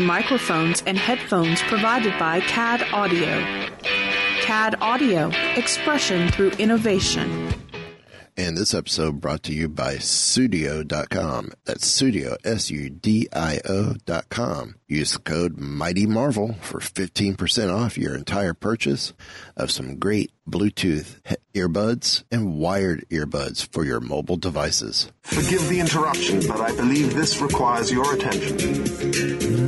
Microphones and headphones provided by CAD Audio. CAD Audio, expression through innovation. And this episode brought to you by Sudio.com. That's Sudio, S-U-D-I-O dot com. Use the code Mighty Marvel for 15% off your entire purchase of some great Bluetooth earbuds and wired earbuds for your mobile devices. Forgive the interruption, but I believe this requires your attention.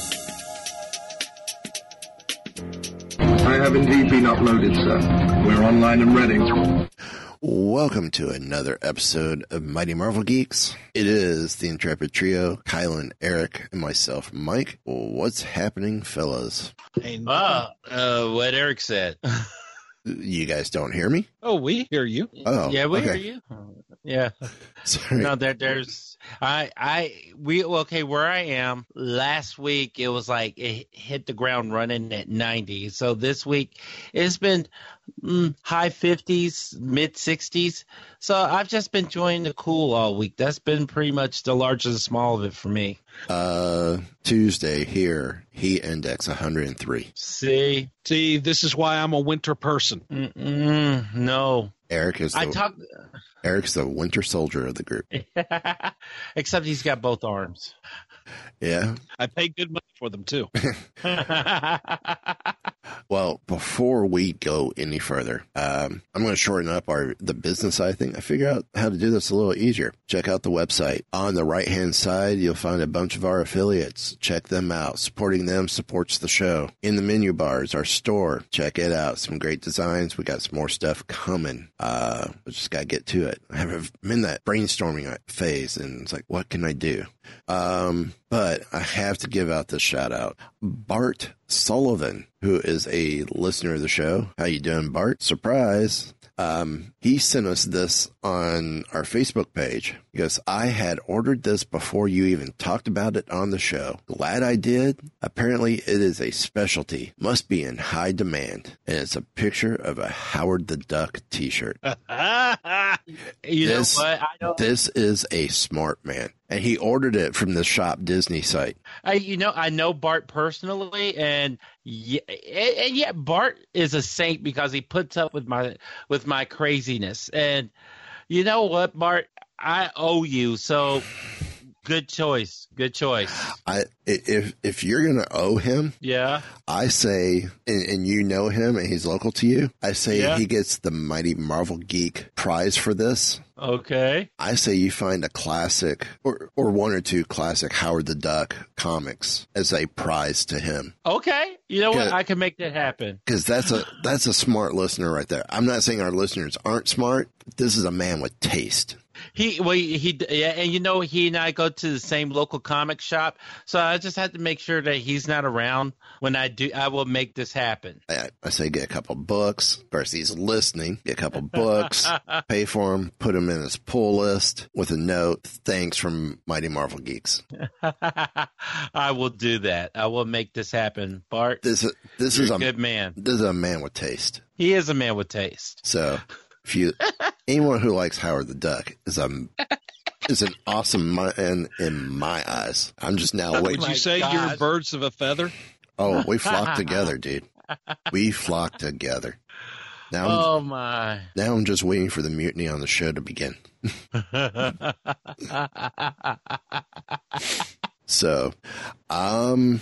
I have indeed been uploaded, sir. We're online and ready. Welcome to another episode of Mighty Marvel Geeks. It is the Intrepid Trio, Kylan, Eric, and myself, Mike. What's happening, fellas? Ah, uh, what Eric said. You guys don't hear me? Oh, we hear you. Oh, yeah, we okay. hear you. Yeah. Sorry. No, there, there's, I, I, we, okay, where I am last week, it was like it hit the ground running at 90. So this week, it's been mm, high 50s, mid 60s. So I've just been enjoying the cool all week. That's been pretty much the large and small of it for me. Uh, Tuesday here, heat index 103. See, See, this is why I'm a winter person. Mm-mm, no. Eric is the, I talked, Eric's the winter soldier of the group. except he's got both arms. Yeah. I pay good money for them too. Well, before we go any further, um, I'm going to shorten up our the business side thing. I figure out how to do this a little easier. Check out the website. On the right hand side, you'll find a bunch of our affiliates. Check them out. Supporting them supports the show. In the menu bars, our store. Check it out. Some great designs. We got some more stuff coming. Uh, we just got to get to it. I have I'm in that brainstorming phase, and it's like, what can I do? Um, but I have to give out this shout out. Bart Sullivan, who is a listener of the show. How you doing, Bart? Surprise. Um, he sent us this on our Facebook page because I had ordered this before you even talked about it on the show. Glad I did. Apparently it is a specialty. Must be in high demand. And it's a picture of a Howard the Duck t-shirt. You This- know what? I don't. This is a smart man. And he ordered it from the Shop Disney site. I, you know, I know Bart personally, and yeah, and, and yet Bart is a saint because he puts up with my with my craziness. And you know what, Bart, I owe you. So good choice, good choice. I if if you're gonna owe him, Yeah, I say, and, and you know him, and he's local to you. I say Yeah. he gets the Mighty Marvel Geek prize for this. okay. I say you find a classic or or one or two classic Howard the Duck comics as a prize to him Okay, you know what? I can make that happen. because that's a that's a smart listener right there. I'm not saying our listeners aren't smart. This is a man with taste. He well he, he yeah, and you know he and I go to the same local comic shop, so I just have to make sure that he's not around when I do. I will make this happen. I, I say get a couple books. Of course, he's listening. Get a couple books, pay for them, put them in his pull list with a note. Thanks from Mighty Marvel Geeks. I will do that. I will make this happen, Bart. This is this is a good man. This is a man with taste. He is a man with taste. So if you anyone who likes Howard the Duck is a is an awesome man in my eyes. I'm just now waiting. Would waiting. you say you're birds of a feather? Oh, we flock together, dude. We flock together. Now, I'm, Oh my! now I'm just waiting for the mutiny on the show to begin. So, um,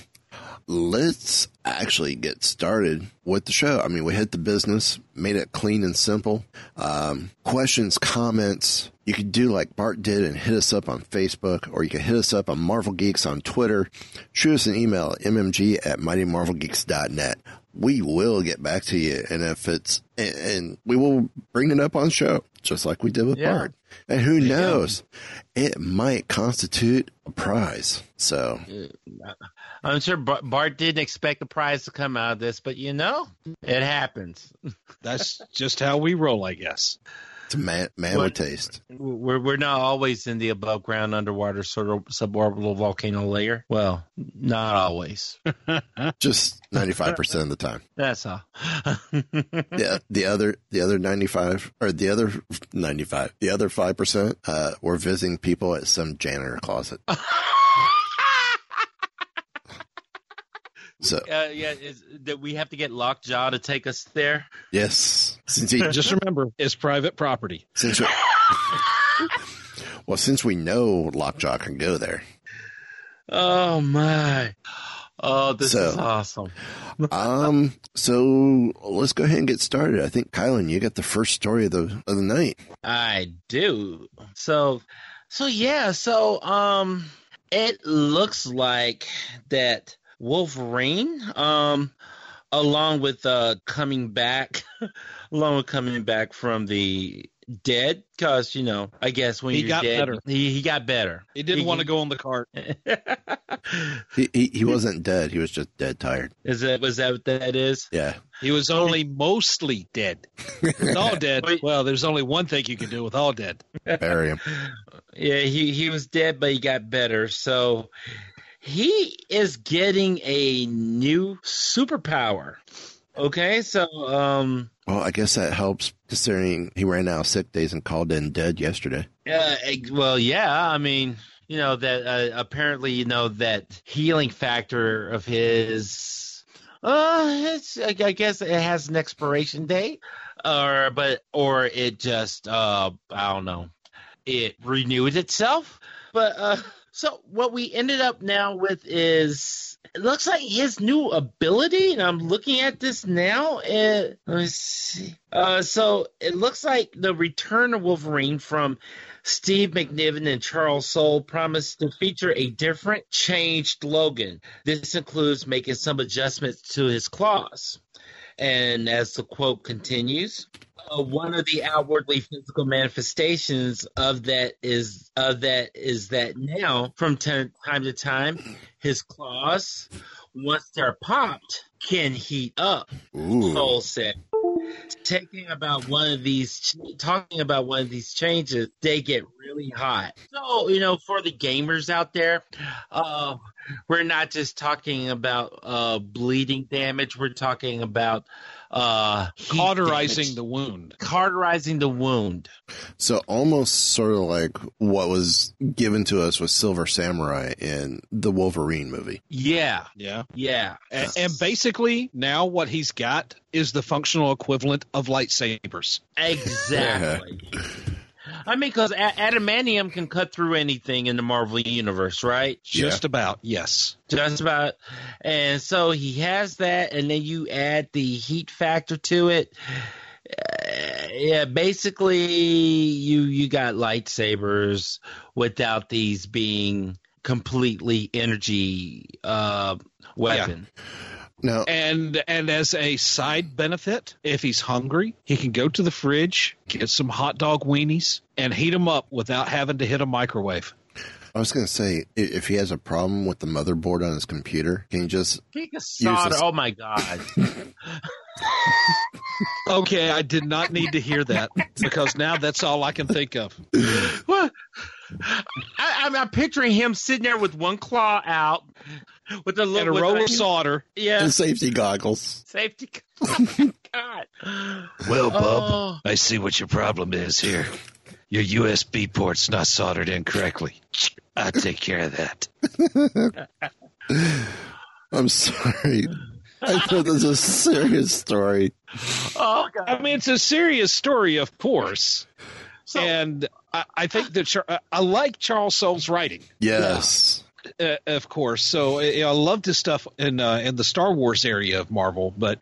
let's actually get started with the show. I mean, we hit the business, made it clean and simple. Um, questions, comments, you could do like Bart did and hit us up on Facebook, or you can hit us up on Marvel Geeks on Twitter. Shoot us an email at mmg at mightymarvelgeeks.net. We will get back to you, and if it's and, and we will bring it up on show, just like we did with Yeah. Bart. And who knows, it might constitute a prize. So I'm sure Bart didn't expect a prize to come out of this, but you know, it happens. That's just how we roll, I guess. it's a man, man What- with taste. We're we're not always in the above ground, underwater, sort of suborbital volcano layer. Well, not always. Just ninety five percent of the time. That's all. the the other the other ninety five or the other ninety five the other five percent uh were visiting people at some janitor closet. So Uh, yeah, is that we have to get Lockjaw to take us there? yes, since he Just remember, it's private property. since we, well since we know Lockjaw can go there, Oh my! Oh, this So- is awesome. um, so let's go ahead and get started. I think Kylan, you got the first story of the of the night. I do. So, so yeah. So, um, it looks like that Wolverine, um, along with uh coming back, along with coming back from the dead, because you know, I guess when He you're got dead, better. he he got better. He didn't want to go on the cart. He, he he wasn't dead. He was just dead tired. Is that was that what that is? Yeah. He was only mostly dead. With all dead. Well, there's only one thing you can do with all dead. Bury him. Yeah, he he was dead, but he got better. So he is getting a new superpower. Okay, so um, Well, I guess that helps considering he ran out of sick days and called in dead yesterday. uh, well, yeah, I mean, you know that uh, apparently, you know that healing factor of his. Uh, it's I I guess it has an expiration date, or but or it just uh I don't know, it renewed itself. But uh, so what we ended up now with is it looks like his new ability, and I'm looking at this now. And let me see. Uh, so it looks like the return of Wolverine from Steve McNiven and Charles Soule promise to feature a different, changed Logan. This includes making some adjustments to his claws. And as the quote continues, uh, one of the outwardly physical manifestations of that is of that is that now, from t- time to time, his claws, once they're popped, can heat up. Ooh. Soule said. Taking about one of these, talking about one of these changes, they get really hot. So you know, for the gamers out there, uh, we're not just talking about uh, bleeding damage. We're talking about uh, Cauterizing damage. the wound. cauterizing the wound. So almost sort of like what was given to us with Silver Samurai in the Wolverine movie. Yeah, Yeah. yeah. And, and basically, now what he's got is the functional equivalent of lightsabers. Exactly. I mean, because adamantium can cut through anything in the Marvel universe, right? Just about, yes. Just about. And so he has that, and then you add the heat factor to it. Uh, yeah, basically, you you got lightsabers without these being completely energy uh, weapon. Now, And and as a side benefit, if he's hungry, he can go to the fridge, get some hot dog weenies, and heat them up without having to hit a microwave. I was going to say, if he has a problem with the motherboard on his computer, can you just Kick a solder. this- Oh my god. Okay, I did not need to hear that because now that's all I can think of. What? I, I'm, I'm picturing him sitting there with one claw out, with a And little a roll of solder. Yeah, and safety goggles? safety. Oh, God. Well, Bub, Oh. I see what your problem is here. Your USB port's not soldered in correctly. I'll take care of that. I'm sorry. I thought this was a serious story. Oh, oh God. I mean, it's a serious story, of course. And I, I think that Char- I like Charles Soule's writing. Yes. uh, of course. So uh, I love this stuff in uh, in the Star Wars area of Marvel, but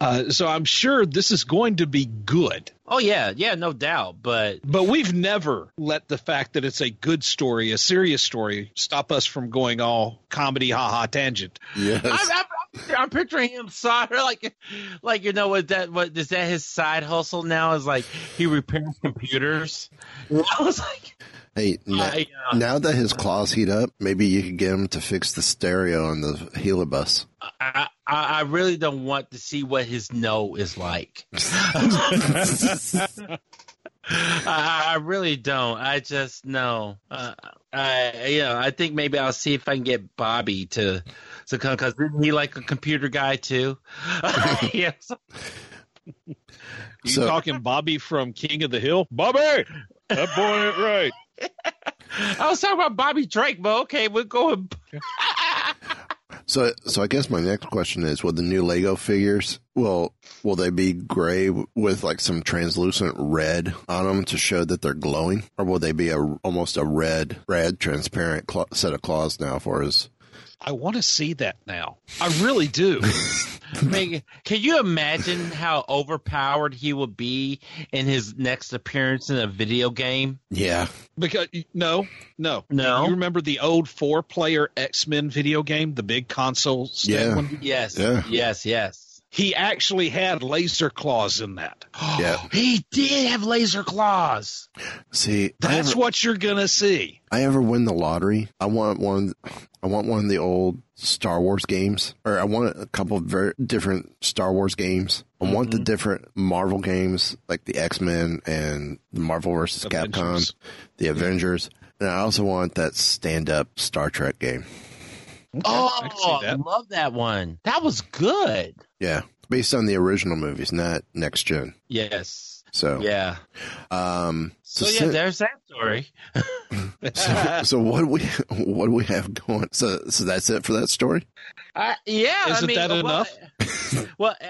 uh, so I'm sure this is going to be good. Oh yeah, yeah, no doubt. But but we've never let the fact that it's a good story, a serious story, stop us from going all comedy, ha ha, tangent. Yes. I'm, I'm, I'm picturing him solder like, like you know what that what is that his side hustle now is like he repairs computers. I was like, Hey, now, I, uh, now that his claws heat up, maybe you could get him to fix the stereo on the helibus. I, I I really don't want to see what his no is like. I, I really don't. I just know. Uh, I you know I think maybe I'll see if I can get Bobby to to come because isn't he like a computer guy too? yeah. so- You So- talking Bobby from King of the Hill? Bobby, that boy ain't right. I was talking about Bobby Drake, but okay, we're going. So, so I guess my next question is: Will the new Lego figures will will they be gray with like some translucent red on them to show that they're glowing, or will they be a almost a red, red transparent cl- set of claws now for us? I want to see that now. I really do. I mean, can you imagine how overpowered he will be in his next appearance in a video game? Yeah, Because no, no, No? You remember the old four-player X-Men video game, the big console Yeah. one? Yes, Yeah. yes, yes. He actually had laser claws in that. yeah. He did have laser claws. See, That's ever, what you're gonna see. I ever win the lottery, I want one. I want one of the old Star Wars games, or I want a couple of very different Star Wars games. I want Mm-hmm. the different Marvel games, like the X Men and the Marvel vs. Capcom, the Avengers, and I also want that stand-up Star Trek game. Oh, I I love that one. That was good. Yeah, based on the original movies, not next gen. Yes. So, Yeah. um, So so yeah, there's that story. so, so what do we what do we have going? So, so that's it for that story. Uh, yeah, I Isn't mean, that well, enough? Well, uh,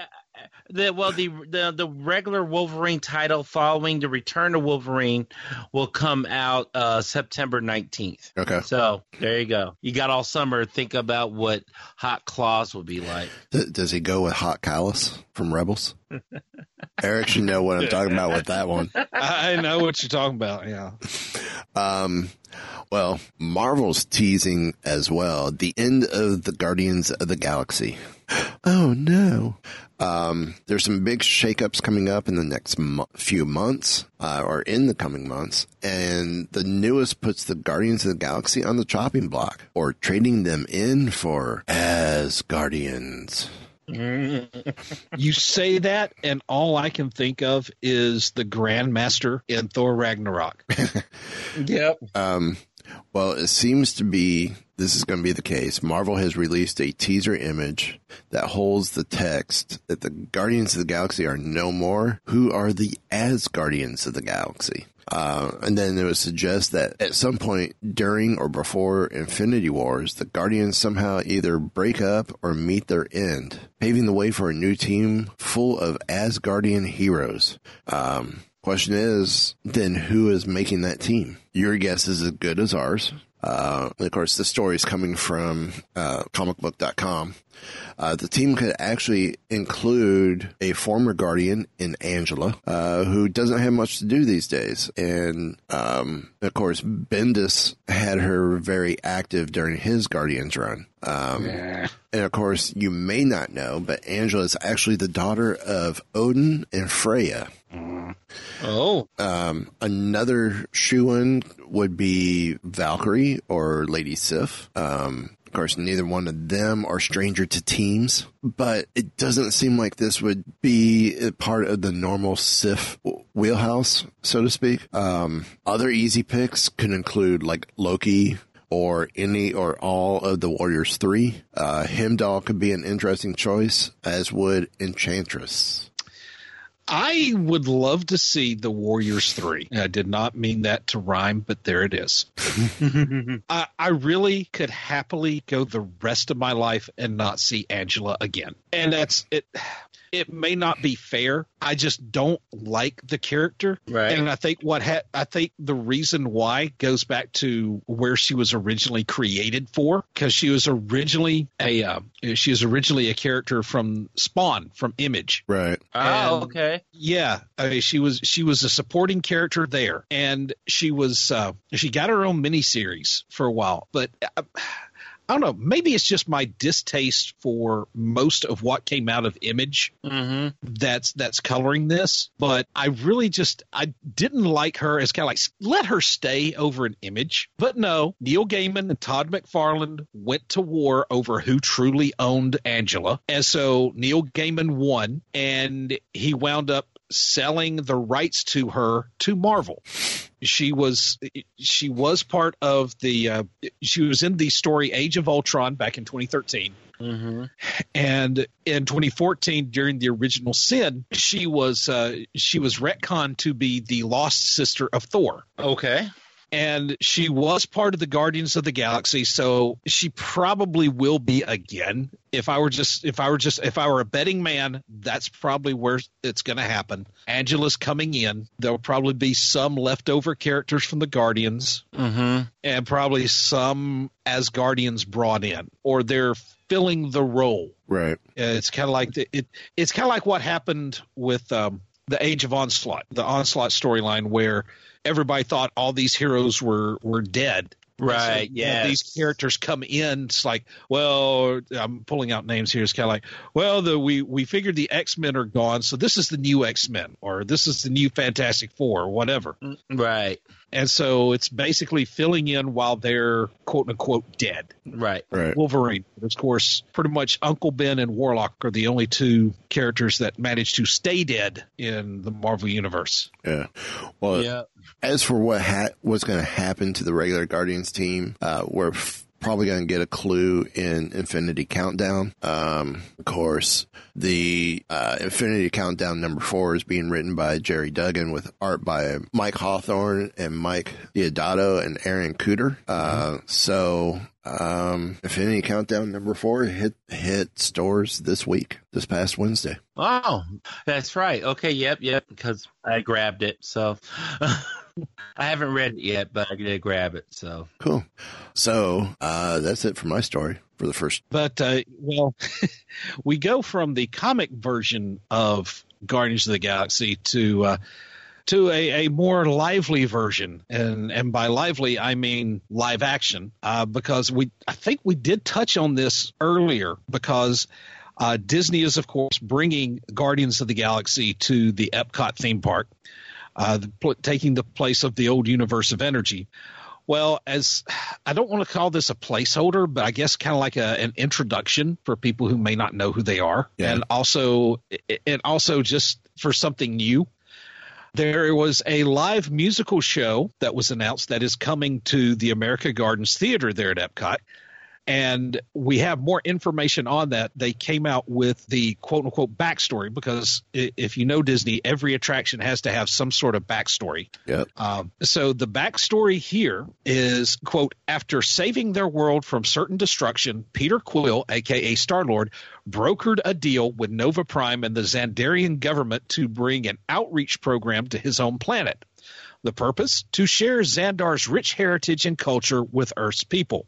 the well the, the the regular Wolverine title following the Return of Wolverine will come out uh, September nineteenth. Okay. So there you go. You got all summer to think about what Hot Claws will be like. Does he go with Hot Callus from Rebels? Eric should know what I'm talking about with that one. I know what you're talking about. Yeah. Um, well, Marvel's teasing as well the end of the Guardians of the Galaxy. Oh no. Um, there's some big shakeups coming up in the next mo- few months, uh, or in the coming months, and the newest puts the Guardians of the Galaxy on the chopping block, or trading them in for Asgardians. You say that, and all I can think of is the Grandmaster in Thor Ragnarok. Yep. Um, well, it seems to be this is going to be the case. Marvel has released a teaser image that holds the text that the Guardians of the Galaxy are no more. Who are the Asgardians of the Galaxy? Uh, and then it would suggest that at some point during or before Infinity Wars, the Guardians somehow either break up or meet their end, paving the way for a new team full of Asgardian heroes. Um, question is, then who is making that team? Your guess is as good as ours. Uh, of course, the story is coming from uh, comicbook.com. Uh, the team could actually include a former Guardian in Angela, uh, who doesn't have much to do these days. And, um, of course, Bendis had her very active during his Guardians run. Um, and of course, you may not know, but Angela is actually the daughter of Odin and Freya. Oh. Um, another shoe-in would be Valkyrie or Lady Sif. Um, course, neither one of them are stranger to teams, but it doesn't seem like this would be a part of the normal Sif wheelhouse, so to speak. Um, other easy picks could include like Loki, or any or all of the Warriors three. Uh, Heimdall could be an interesting choice, as would Enchantress. I would love to see the Warriors 3. I did not mean that to rhyme, but there it is. I, I really could happily go the rest of my life and not see Angela again. And that's it. it may not be fair. I just don't like the character, Right. and I think what ha- I think the reason why goes back to where she was originally created for, because she was originally a uh, she was originally a character from Spawn from Image. Right. Oh, And- okay. Yeah, I mean, she was she was a supporting character there, and she was uh, she got her own miniseries for a while. But uh, I don't know, maybe it's just my distaste for most of what came out of Image Mm-hmm. that's that's coloring this. But I really just I didn't like her as kind of like let her stay over an Image. But no, Neil Gaiman and Todd McFarlane went to war over who truly owned Angela, and so Neil Gaiman won, and he wound up selling the rights to her to Marvel. She was she was part of the uh, she was in the story Age of Ultron back in 2013. Mm-hmm. And in 2014, during the original Sin, she was uh, she was retconned to be the lost sister of Thor. Okay. And she was part of the Guardians of the Galaxy, so she probably will be again. If I were just if I were just if I were a betting man, that's probably where it's going to happen. Angela's coming in. There'll probably be some leftover characters from the Guardians Mm-hmm. and probably some Asgardians brought in, or they're filling the role. Right. Uh, It's kind of like the, it. It's kind of like what happened with um, the Age of Onslaught, the Onslaught storyline, where everybody thought all these heroes were were dead. Right, you know, yes. These characters come in. It's like, well, I'm pulling out names here. It's kind of like, well, the we we figured the X Men are gone, so this is the new X Men, or this is the new Fantastic Four, or whatever. Mm, right. And so it's basically filling in while they're quote unquote dead. Right. Right. Wolverine. Of course, pretty much Uncle Ben and Warlock are the only two characters that manage to stay dead in the Marvel universe. Yeah. Well, Yeah. as for what ha- what's going to happen to the regular Guardians team, uh, we're f- probably going to get a clue in Infinity Countdown. Um, of course, the uh, Infinity Countdown number four is being written by Gerry Duggan with art by Mike Hawthorne and Mike Deodato and Aaron Kuder. Uh, so. Um, Infinity Countdown number four hit hit stores this week, this past Wednesday. Oh, that's right. Okay. Yep. Yep. Because I grabbed it. So I haven't read it yet, but I did grab it. So Cool. So uh, that's it for my story for the first. But, uh, well, we go from the comic version of Guardians of the Galaxy to. Uh, to a, a more lively version, and and by lively I mean live action, uh, because we I think we did touch on this earlier because uh, Disney is of course bringing Guardians of the Galaxy to the Epcot theme park, uh, the, pl- taking the place of the old Universe of Energy. Well, as I don't want to call this a placeholder, but I guess kind of like a, an introduction for people who may not know who they are, Yeah. and also and also just for something new. There was a live musical show that was announced that is coming to the America Gardens Theater there at Epcot. And we have more information on that. They came out with the quote unquote backstory because if you know Disney, every attraction has to have some sort of backstory. Yep. Um, so the backstory here is quote after saving their world from certain destruction, Peter Quill, aka Star Lord, brokered a deal with Nova Prime and the Xandarian government to bring an outreach program to his home planet. The purpose? To share Xandar's rich heritage and culture with Earth's people.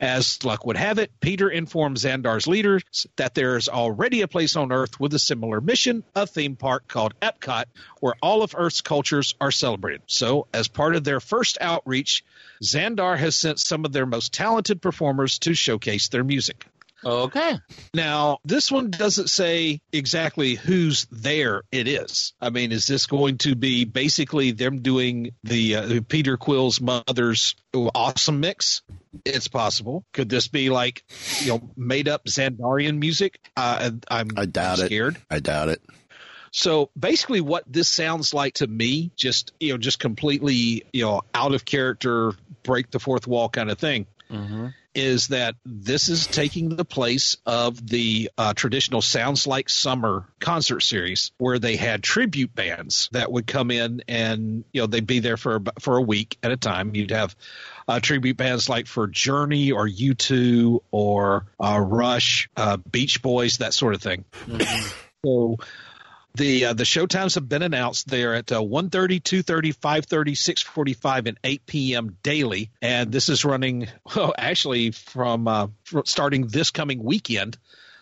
As luck would have it, Peter informs Xandar's leaders that there is already a place on Earth with a similar mission, a theme park called Epcot, where all of Earth's cultures are celebrated. So, as part of their first outreach, Xandar has sent some of their most talented performers to showcase their music. Okay. Now, this one doesn't say exactly who's there it is. I mean, is this going to be basically them doing the uh, Peter Quill's mother's awesome mix? It's possible. Could this be like, you know, made up Xandarian music? Uh, I'm I doubt it. scared. I doubt it. So basically, what this sounds like to me, just you know, just completely you know, out of character, break the fourth wall kind of thing, Mm-hmm. is that this is taking the place of the uh, traditional Sounds Like Summer concert series, where they had tribute bands that would come in and you know they'd be there for for a week at a time. You'd have uh, tribute bands like for Journey or U2 or uh, Rush, uh, Beach Boys, that sort of thing. So the uh, the show times have been announced. They're at uh, 1.30, 2.30, 5.30, 6.45, and 8 p.m. daily. And this is running, well, actually from uh, fr- starting this coming weekend.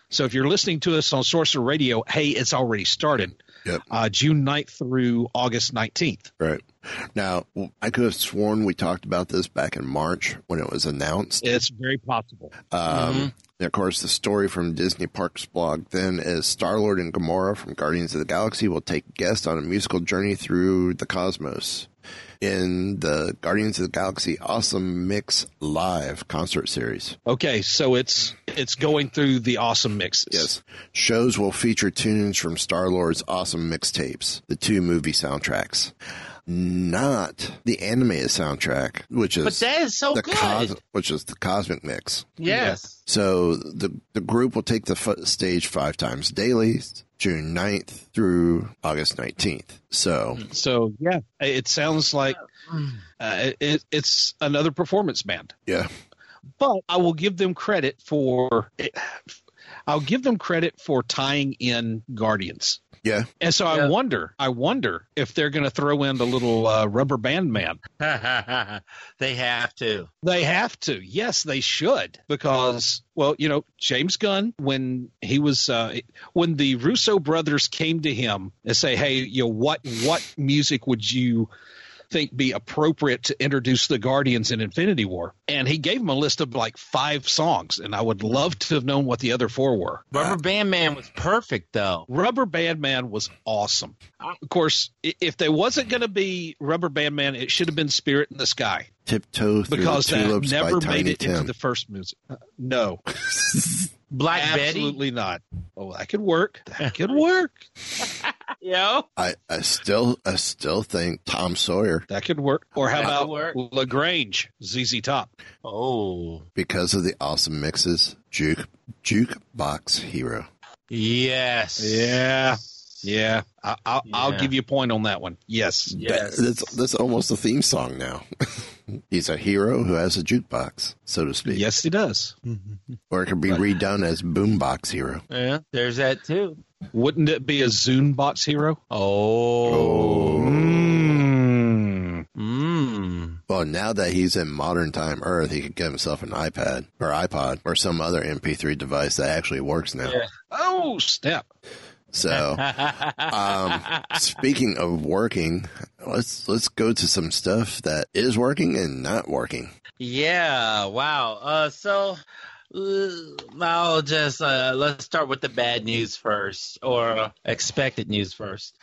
So if you're listening to us on Sorcerer Radio, hey, it's already started. Yep. Uh, June 9th through August 19th. Right. Now, I could have sworn we talked about this back in March when it was announced. It's very possible. Um, and of course, the story from Disney Parks blog then is Star Lord and Gamora from Guardians of the Galaxy will take guests on a musical journey through the cosmos in the Guardians of the Galaxy Awesome Mix Live concert series. Okay, so it's it's going through the awesome mixes. Yes. Shows will feature tunes from Star Lord's awesome mixtapes, the two movie soundtracks. Not the animated soundtrack, which is But that is so the good. which is the cosmic mix. Yes. So the the group will take the f- stage five times daily, June 9th through August 19th. So So yeah, it sounds like uh, it, it's another performance band. yeah, But I will give them credit for. I'll give them credit for tying in Guardians. Yeah, And so I wonder, I wonder if they're going to throw in the little uh, rubber band man. they have to. They have to. Yes, they should. Because, well, you know, James Gunn, when he was, uh, when the Russo brothers came to him and say, hey, you know, what, what music would you think be appropriate to introduce the Guardians in Infinity War? And he gave them a list of like five songs. And I would love to have known what the other four were. Rubber Band Man was perfect, though. Rubber Band Man was awesome. Of course, if there wasn't going to be Rubber Band Man, it should have been Spirit in the Sky tiptoe through because the that never by made Tiny it into the first music. Uh, no, Black Betty. absolutely not. Oh, that could work. That could work. Yo. I, I still I still think Tom Sawyer That could work. Or how That about work. La Grange, ZZ Top? Oh. because of the awesome mixes. Juke jukebox hero. Yes. Yeah, yeah. I, I'll, I'll Yeah. give you a point on that one. Yes. Yes. That's that's almost a theme song now. He's a hero who has a jukebox, so to speak. Yes, he does. Or it could be redone as Boombox Hero. Yeah. There's that too. Wouldn't it be a Zune Box hero? Oh. Mm. Mm. Well, now that he's in modern time Earth, he could get himself an iPad or iPod or some other MP3 device that actually works now. Yeah. Oh, snap. So, um, speaking of working, let's let's go to some stuff that is working and not working. Yeah. Wow. Uh. So. uh, I'll just uh, let's start with the bad news first, or expected news first.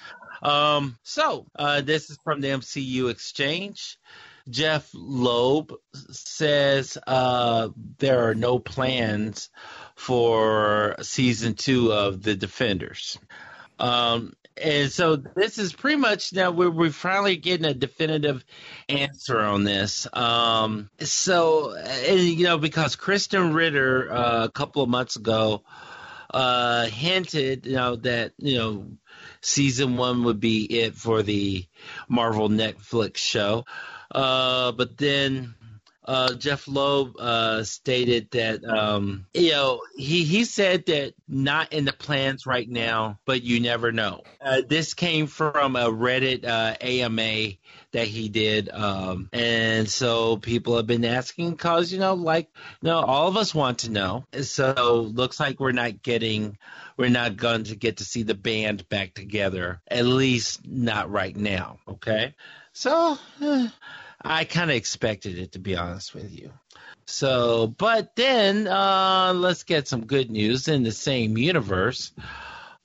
Um, so uh, this is from the MCU Exchange. Jeph Loeb says uh, there are no plans for season two of The Defenders. Um, and so this is pretty much now we're, we're finally getting a definitive answer on this. Um, so, and, you know, because Krysten Ritter uh, a couple of months ago uh, hinted, you know, that, you know, season one would be it for the Marvel Netflix show. Uh, but then uh, Jeph Loeb uh, stated that um, you know he he said that not in the plans right now, but you never know. Uh, this came from a Reddit uh, AMA that he did, um, and so people have been asking because you know, like you know, all of us want to know. So looks like we're not getting. We're not going to get to see the band back together, at least not right now. Okay, so eh, I kind of expected it to be honest with you. So, but then uh, let's get some good news in the same universe.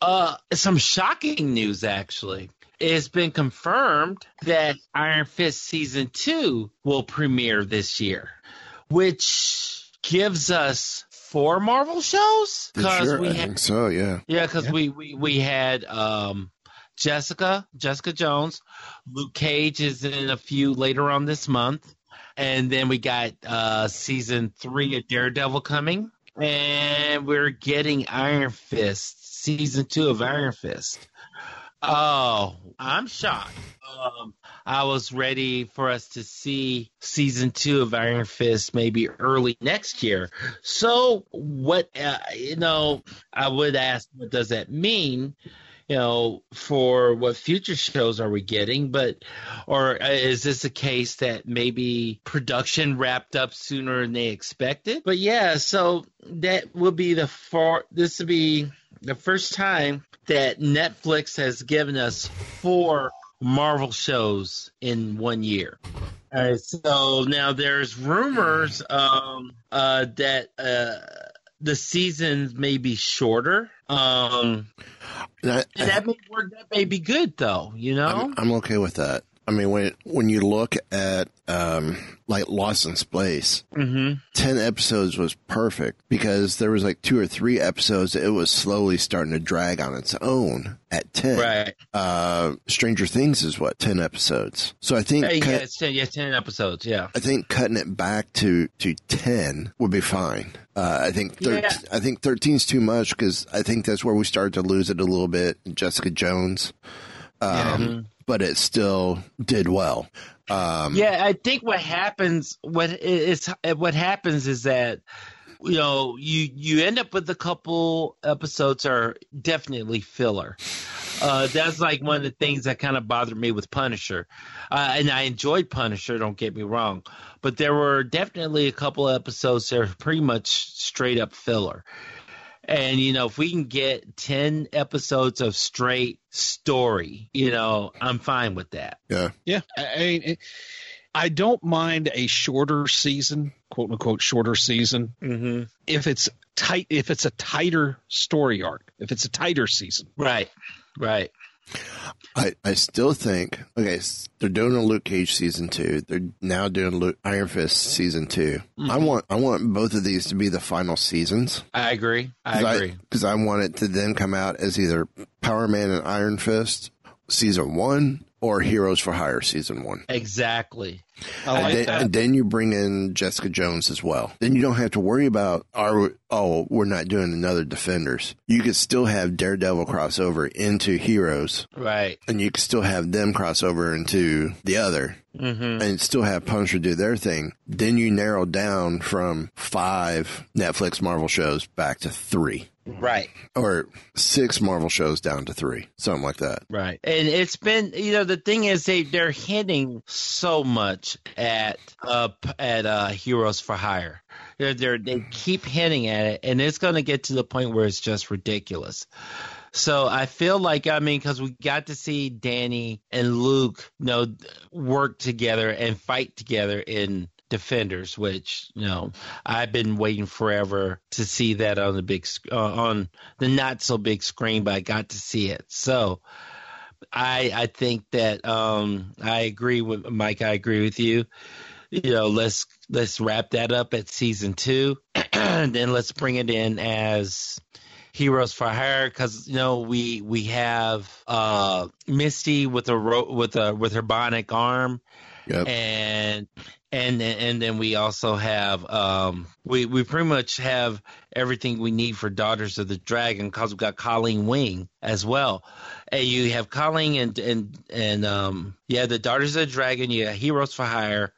Uh, some shocking news actually. It's been confirmed that Iron Fist season two will premiere this year, which gives us four Marvel shows Sure, we I had think so. Yeah. yeah, because we, we we had um, Jessica Jessica Jones, Luke Cage is in a few later on this month, and then we got uh, season three of Daredevil coming, and we're getting Iron Fist season two of Iron Fist. Oh, I'm shocked. Um, I was ready for us to see season two of Iron Fist maybe early next year. So, what, uh, you know, I would ask, what does that mean? You know, for what future shows are we getting? But, or is this a case that maybe production wrapped up sooner than they expected? But yeah, so that will be the far, this will be the first time that Netflix has given us four Marvel shows in one year. All right, so now there's rumors um, uh, that uh, the seasons may be shorter. Um, and that may work. That may be good, though. You know. I'm, I'm okay with that. I mean, when when you look at um, like Lost in Space, mm-hmm. ten episodes was perfect because there was like two or three episodes that it was slowly starting to drag on its own at ten. Right. Uh, Stranger Things is what ten episodes. So I think Hey, cut- yeah, it's ten, yeah, ten episodes. Yeah. I think cutting it back to to ten would be fine. Uh, I think thir- Yeah. I think thirteen's too much because I think that's where we started to lose it a little bit. Jessica Jones, um, but it still did well. Um, yeah, I think what happens what is what happens is that you know you you end up with a couple episodes are definitely filler. Uh, that's like one of the things that kind of bothered me with Punisher, uh, and I enjoyed Punisher. Don't get me wrong, but there were definitely a couple episodes that are pretty much straight up filler. And you know, if we can get ten episodes of straight story, you know, I'm fine with that. Yeah. Yeah. I, I I don't mind a shorter season, quote unquote shorter season, mm-hmm. if it's tight, if it's a tighter story arc, if it's a tighter season. Right. Right. I, I still think okay. They're doing a Luke Cage season two. They're now doing Luke, Iron Fist season 2 Mm-hmm. I want I want both of these to be the final seasons. I agree. I agree. because I, want it to then come out as either Power Man and Iron Fist season one or Heroes for Hire season one. exactly. I like and, then, that. and then you bring in Jessica Jones as well. Then you don't have to worry about are oh we're not doing another Defenders. You could still have Daredevil crossover into Heroes, Right. and you could still have them crossover into the other, Mm-hmm. and still have Punisher do their thing. Then you narrow down from five Netflix Marvel shows back to three. Right. Or six Marvel shows down to three, something like that. Right. And it's been, you know, the thing is they they're hitting so much at uh at uh Heroes for Hire. They're, they're they keep hinting at it, and it's going to get to the point where it's just ridiculous. So I feel like I mean because we got to see Danny and Luke, you know, work together and fight together in Defenders, which you know I've been waiting forever to see that on the big uh, on the not so big screen, but I got to see it. So I I think that um I agree with Mike. I agree with you. You know, let's let's wrap that up at season two, and then let's bring it in as Heroes for Hire because you know we we have uh Misty with a ro- with a with her bionic arm, Yep. and and and then we also have um we we pretty much have everything we need for Daughters of the Dragon because we've got Colleen Wing as well, and you have Colleen and and and um yeah the Daughters of the Dragon you got Heroes for Hire,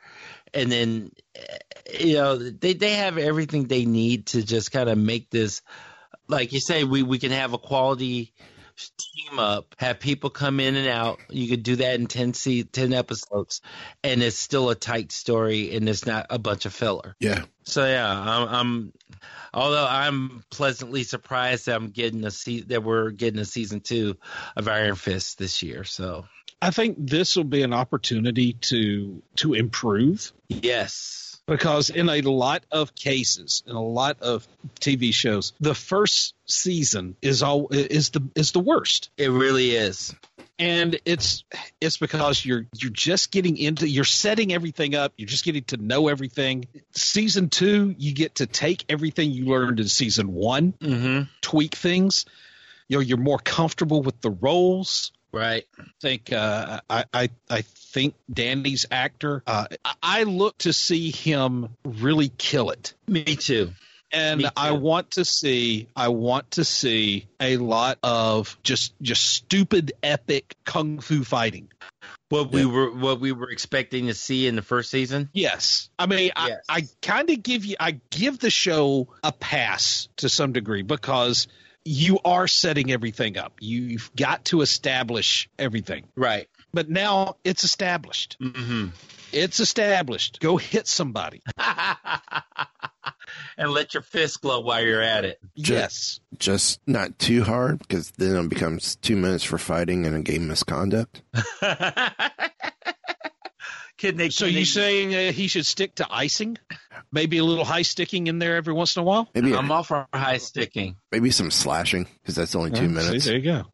and then eh, you know they they have everything they need to just kind of make this like you say we we can have a quality team up, have people come in and out. You could do that in 10, se- 10 episodes, and it's still a tight story, and it's not a bunch of filler. Yeah. So yeah, I'm, I'm although I'm pleasantly surprised that I'm getting a se- that we're getting a season two of Iron Fist this year. So I think this will be an opportunity to to improve yes, because in a lot of cases, in a lot of TV shows, the first season is all is the is the worst. it really is. and it's it's because you're you're just getting into you're setting everything up you're just getting to know everything season two you get to take everything you learned in season one Mm-hmm. tweak things you know you're more comfortable with the roles Right. I think uh, I, I I think Danny's actor. Uh, I- look to see him really kill it. Me too. and I want to see I want to see a lot of just just stupid epic kung fu fighting. What we were what we were expecting to see in the first season. Yes, I mean Yes. I, I kind of give you I give the show a pass to some degree because you are setting everything up. You've got to establish everything, Right. but now it's established. Mm-hmm. It's established. Go hit somebody. and let your fist glow while you're at it. Yes. Just not too hard because then it becomes two minutes for fighting and a game misconduct. Can they? So can you they- saying uh, he should stick to icing? Maybe a little high sticking in there every once in a while. Maybe I'm all for high sticking. maybe some slashing because that's only two minutes. See, there you go.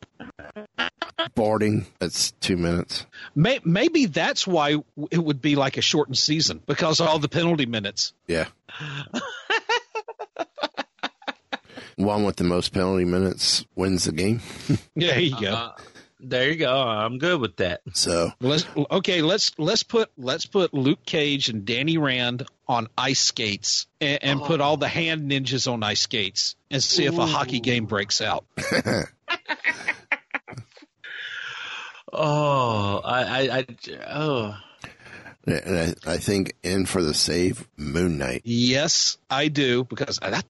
Boarding that's two minutes. May, maybe that's why it would be like a shortened season because of all the penalty minutes. Yeah. One with the most penalty minutes wins the game. Yeah, there you go. Uh, there you go. I'm good with that. So Let's okay. Let's let's put let's put Luke Cage and Danny Rand on ice skates and, and put all the hand ninjas on ice skates and see if a hockey game breaks out. Oh, I, I, I oh. and I, I think in for the save, Moon Knight. Yes, I do because I, that,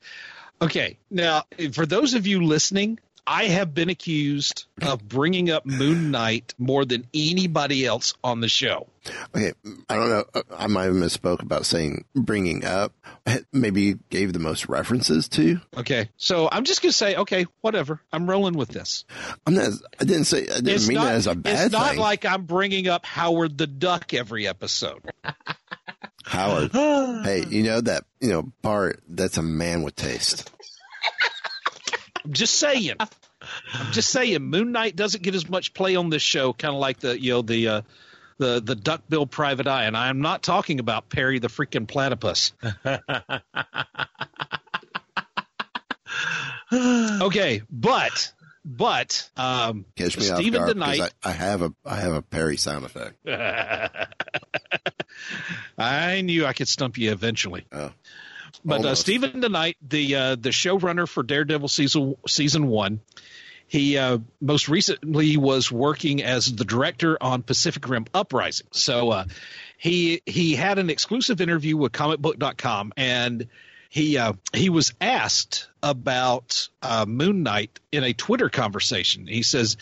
okay. Now, for those of you listening, I have been accused of bringing up Moon Knight more than anybody else on the show. Okay, I don't know. uh, I might have misspoke about saying bringing up. Maybe gave the most references to. Okay, so I'm just gonna say, okay, whatever. I'm rolling with this. I'm not. I didn't say. I didn't It's mean not, that as a bad it's not thing. like I'm bringing up Howard the Duck every episode. Howard. hey, you know that you know Bart. That's a man with taste. I'm just saying. I'm just saying. Moon Knight doesn't get as much play on this show, kind of like the you know the uh, the the duckbill private eye, and I'm not talking about Perry the freaking platypus. okay, but but um, Catch me off Stephen guard because DeKnight. I, I have a I have a Perry sound effect. I knew I could stump you eventually. Oh. But uh. Stephen DeKnight, the uh, the showrunner for Daredevil season season one, he uh, most recently was working as the director on Pacific Rim Uprising. So uh, he he had an exclusive interview with ComicBook.com, and he uh, he was asked about uh, Moon Knight in a Twitter conversation. He says.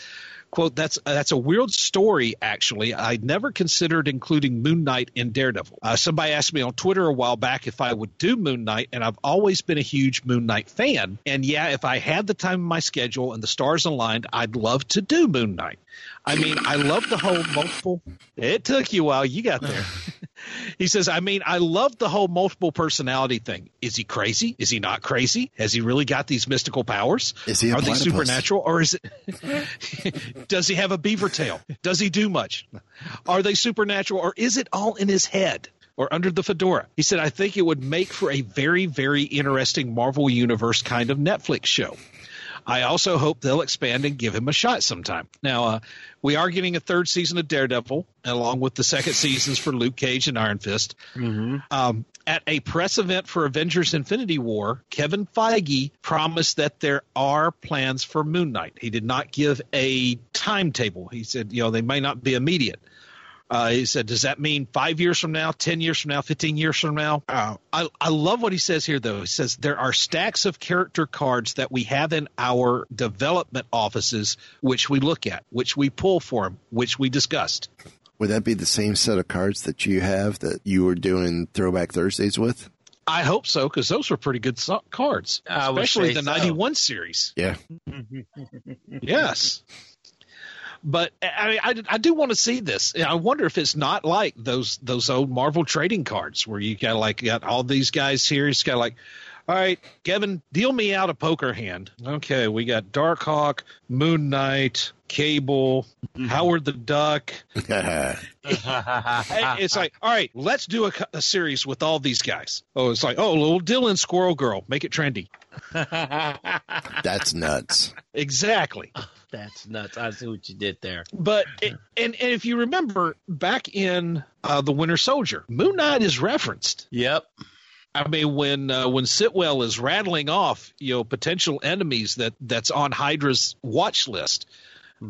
Quote, that's that's a weird story, actually. I never considered including Moon Knight in Daredevil. Uh, somebody asked me on Twitter a while back if I would do Moon Knight, and I've always been a huge Moon Knight fan. And yeah, if I had the time in my schedule and the stars aligned, I'd love to do Moon Knight. I mean, I love the whole multiple. It took you a while. You got there. he says, I mean, I love the whole multiple personality thing. Is he crazy? Is he not crazy? Has he really got these mystical powers? Is he a Are they supernatural or is it does he have a beaver tail? Does he do much? Are they supernatural or is it all in his head? Or under the fedora. He said, I think it would make for a very, very interesting Marvel Universe kind of Netflix show. I also hope they'll expand and give him a shot sometime. Now, uh, we are getting a third season of Daredevil, along with the second seasons for Luke Cage and Iron Fist. Um, at a press event for Avengers Infinity War, Kevin Feige promised that there are plans for Moon Knight. He did not give a timetable. He said, you know, they may not be immediate. Uh, he said, "Does that mean five years from now, ten years from now, fifteen years from now?" Uh, I I love what he says here, though. He says there are stacks of character cards that we have in our development offices, which we look at, which we pull for him, which we discussed. Would that be the same set of cards that you have that you were doing Throwback Thursdays with? I hope so, because those were pretty good so- cards, I especially say the so. '91 series. Yeah. Yes. But I, mean, I, I do want to see this. I wonder if it's not like those those old Marvel trading cards where you got like got all these guys here. It's got like, all right, Kevin, deal me out a poker hand. Okay, we got Darkhawk, Moon Knight, Cable, Howard the Duck. it's like, all right, let's do a, a series with all these guys. Oh, it's like, oh, little Dylan Squirrel Girl, make it trendy. That's nuts. Exactly. That's nuts. I see what you did there. But and and if you remember back in uh, the Winter Soldier, Moon Knight is referenced. Yep. I mean, when uh, when Sitwell is rattling off, you know, potential enemies that that's on Hydra's watch list,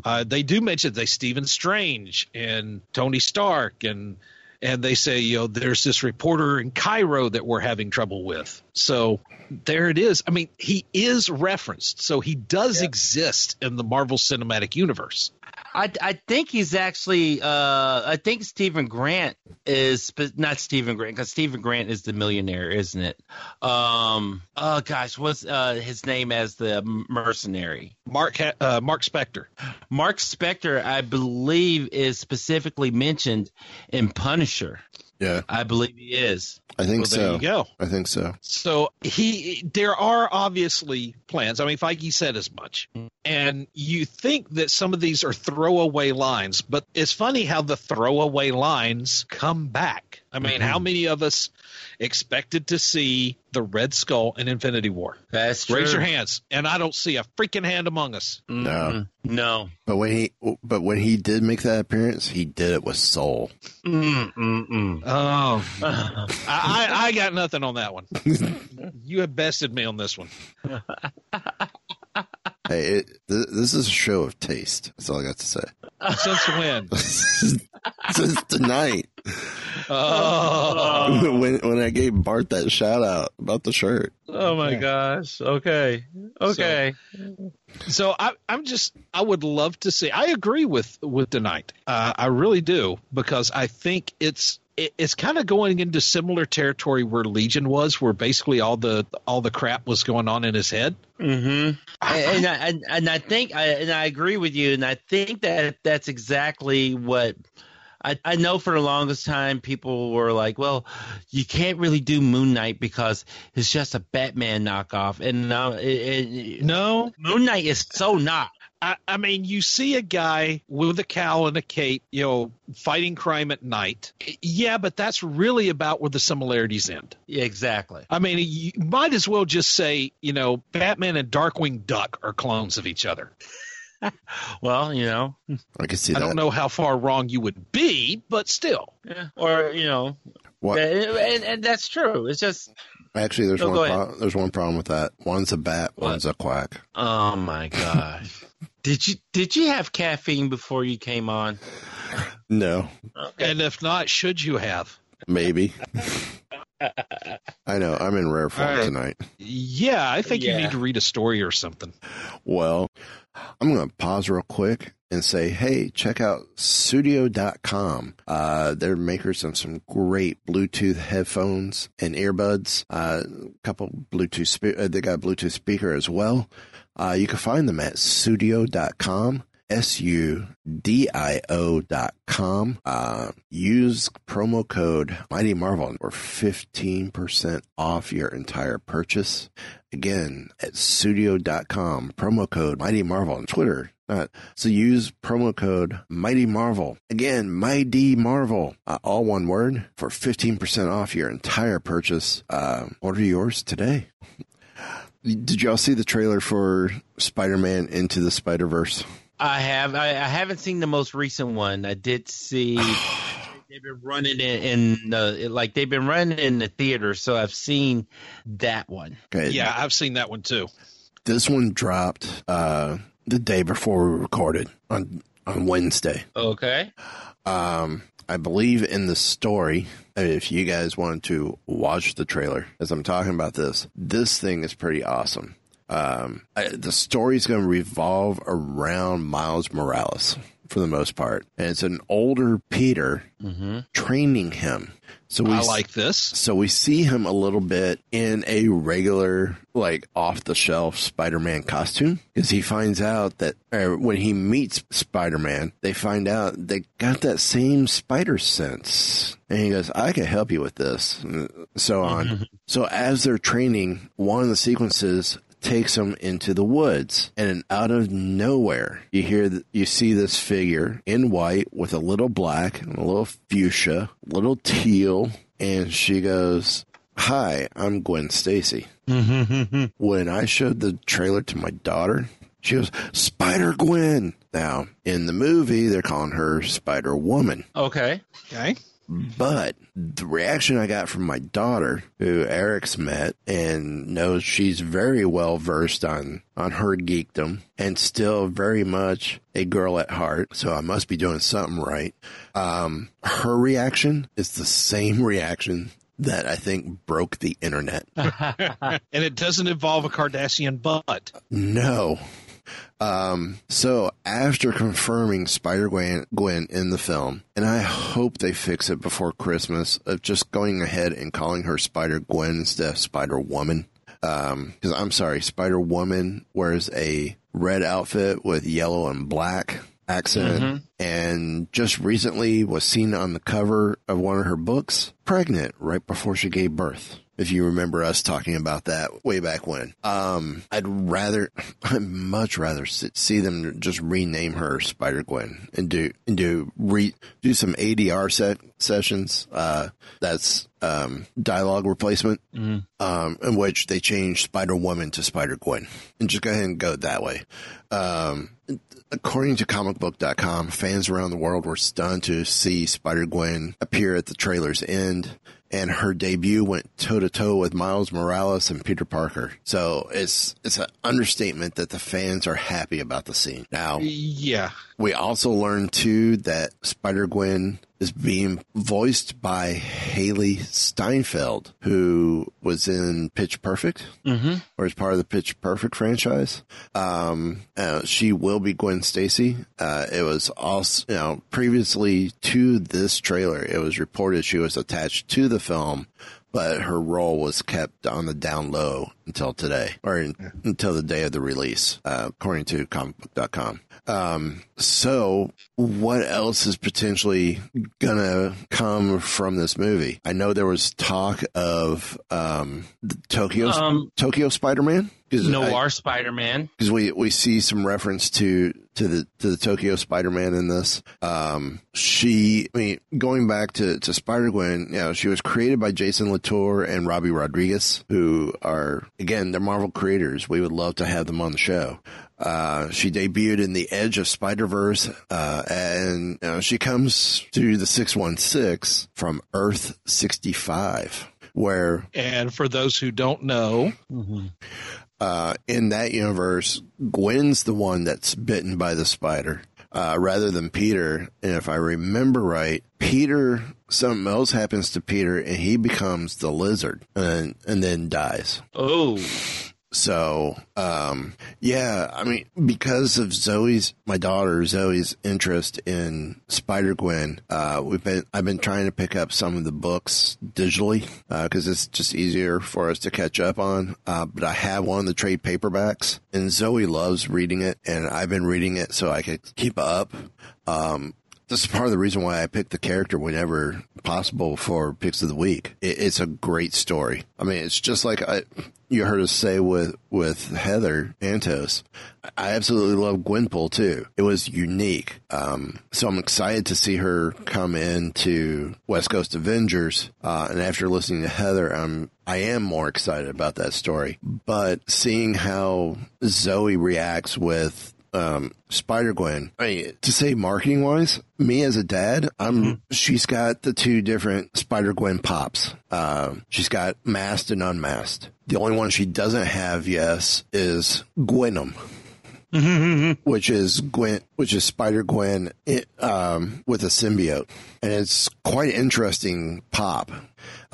uh, they do mention they Stephen Strange and Tony Stark and and they say you know there's this reporter in Cairo that we're having trouble with. So there it is. I mean, he is referenced, so he does yeah. exist in the Marvel Cinematic Universe. I, I think he's actually uh, I think Stephen Grant is but not Stephen Grant because Stephen Grant is the millionaire, isn't it? Um, oh gosh, what's uh, his name as the mercenary? Mark uh, Mark Spector. Mark Spector, I believe, is specifically mentioned in Punisher. Yeah, I believe he is. I think well, so. There you go. I think so. So he, there are obviously plans. I mean, Feige said as much, and you think that some of these are throwaway lines, but it's funny how the throwaway lines come back. I mean, mm-hmm. how many of us expected to see the Red Skull in Infinity War? That's true. Raise your hands, and I don't see a freaking hand among us. No, mm-hmm. no. But when he, but when he did make that appearance, he did it with soul. Mm-mm-mm. Oh, I, I got nothing on that one. you have bested me on this one. Hey, it, th- this is a show of taste. That's all I got to say. Since when? Since tonight. Oh. when when I gave Bart that shout out about the shirt. Oh my gosh. Okay. Okay. So, so I, I'm just I would love to see. I agree with with tonight. Uh, I really do because I think it's it's kind of going into similar territory where Legion was, where basically all the all the crap was going on in his head. Mm-hmm. and, I, and, and I think I and I agree with you, and I think that that's exactly what. I, I know for the longest time people were like, well, you can't really do Moon Knight because it's just a Batman knockoff. And uh, it, it, no, Moon Knight is so not. I, I, mean, you see a guy with a cowl and a cape, you know, fighting crime at night. Yeah, but that's really about where the similarities end. Yeah, exactly. I mean, you might as well just say, you know, Batman and Darkwing Duck are clones of each other. well, you know, I can see. I that. don't know how far wrong you would be, but still. Yeah. Or you know, what? And, and, that's true. It's just actually there's No, one pro- there's one problem with that. One's a bat, What? one's a quack. oh my gosh. did you did you have caffeine before you came on? No, Okay. And if not, should you have? maybe. I know I'm in rare form All right. tonight. Yeah, I think you need to read a story or something. Well, I'm going to pause real quick and say, hey, check out sudio.com. Uh, they're makers of some great Bluetooth headphones and earbuds. Uh, a couple Bluetooth, spe- uh, they got a Bluetooth speaker as well. Uh, you can find them at sudio.com. S-U-D-I-O dot com. Uh, use promo code Mighty Marvel for 15% off your entire purchase. Again, at sudio.com, promo code Mighty Marvel on Twitter. So use promo code Mighty Marvel. Again, Mighty Marvel, uh, all one word for 15% off your entire purchase. Uh, order yours today. Did y'all see the trailer for Spider-Man Into the Spider-Verse? I have. I, I haven't seen the most recent one. I did see. they've been running in, in the like they've been running in the theater, so I've seen that one. Okay. Yeah, I've seen that one too. This one dropped uh, the day before we recorded on on Wednesday. Okay. Um, I believe in the story. If you guys wanted to watch the trailer as I'm talking about this, this thing is pretty awesome. Um, I, the story's going to revolve around Miles Morales for the most part, and it's an older Peter training him. So we I like this. so we see him a little bit in a regular, like off the shelf Spider Man costume because he finds out that uh, when he meets Spider Man, they find out they got that same spider sense. And he goes, I can help you with this, so on. so as they're training, one of the sequences takes them into the woods. And out of nowhere you hear th- you see this figure in white with a little black and a little fuchsia little teal. And she goes hi i'm gwen stacy. Mm-hmm. When i showed the trailer to my daughter she goes spider gwen. Now in the movie they're calling her spider woman. Okay. Okay. But the reaction I got from my daughter, who Eric's met and knows she's very well versed on on her geekdom and still very much a girl at heart, so I must be doing something right. Um, her reaction is the same reaction that I think broke the internet. and it doesn't involve a Kardashian butt. No. Um, so after confirming Spider Gwen, Gwen in the film, and I hope they fix it before Christmas of just going ahead and calling her Spider Gwen instead of Spider Woman. Um, cause I'm sorry, Spider Woman wears a red outfit with yellow and black accent Mm-hmm. and just recently was seen on the cover of one of her books pregnant right before she gave birth if you remember us talking about that way back when. Um i'd rather i'd much rather see them just rename her spider gwen and do and do re do some adr set sessions. Uh that's um dialogue replacement. Um in which they change spider woman to spider gwen and just go ahead and go that way. Um According to comicbook.com, fans around the world were stunned to see Spider Gwen appear at the trailer's end, and her debut went toe to toe with Miles Morales and Peter Parker. So it's it's an understatement that the fans are happy about the scene. Now, Yeah. we also learned too that Spider Gwen is being voiced by Hailee Steinfeld, who was in Pitch Perfect, Mm-hmm. or is part of the Pitch Perfect franchise. Um, uh, she will be Gwen Stacy. Uh, it was also, you know, previously to this trailer, it was reported she was attached to the film. But her role was kept on the down low until today, or in, until the day of the release, uh, according to comicbook.com. Um, so what else is potentially gonna come from this movie? I know there was talk of, um, the Tokyo, Um, Tokyo Spider-Man. Noir Spider Man. Because we, we see some reference to, to the, to the Tokyo Spider-Man in this. Um, she, I mean, going back to, to Spider-Gwen, you know, she was created by Jason Latour and Robbi Rodriguez, who are, again, they're Marvel creators. We would love to have them on the show. Uh, she debuted in the Edge of Spider Verse, uh, and you know, she comes to the 616 from Earth 65, where And for those who don't know, uh, in that universe, Gwen's the one that's bitten by the spider, uh, rather than Peter. And if I remember right, Peter, something else happens to Peter and he becomes the lizard and, and then dies. Oh, So, um, yeah, I mean, because of Zoe's, my daughter Zoe's interest in Spider Gwen, uh, we've been, I've been trying to pick up some of the books digitally, uh, cause it's just easier for us to catch up on. Uh, but I have one of the trade paperbacks and Zoe loves reading it and I've been reading it so I could keep up. Um, this is part of the reason why I picked the character whenever possible for picks of the week. It, it's a great story. I mean, it's just like I, you heard us say with with Heather Antos. I absolutely love Gwenpool too. It was unique. Um, so I'm excited to see her come into West Coast Avengers. Uh, and after listening to Heather, I'm I am more excited about that story. But seeing how Zoe reacts with um, Spider Gwen. I mean, to say marketing wise, me as a dad, I'm. She's got the two different Spider Gwen pops. Uh, she's got masked and unmasked. The only one she doesn't have, yes, is Gwenom. which is Gwen, which is Spider Gwen, um, with a symbiote, and it's quite an interesting pop.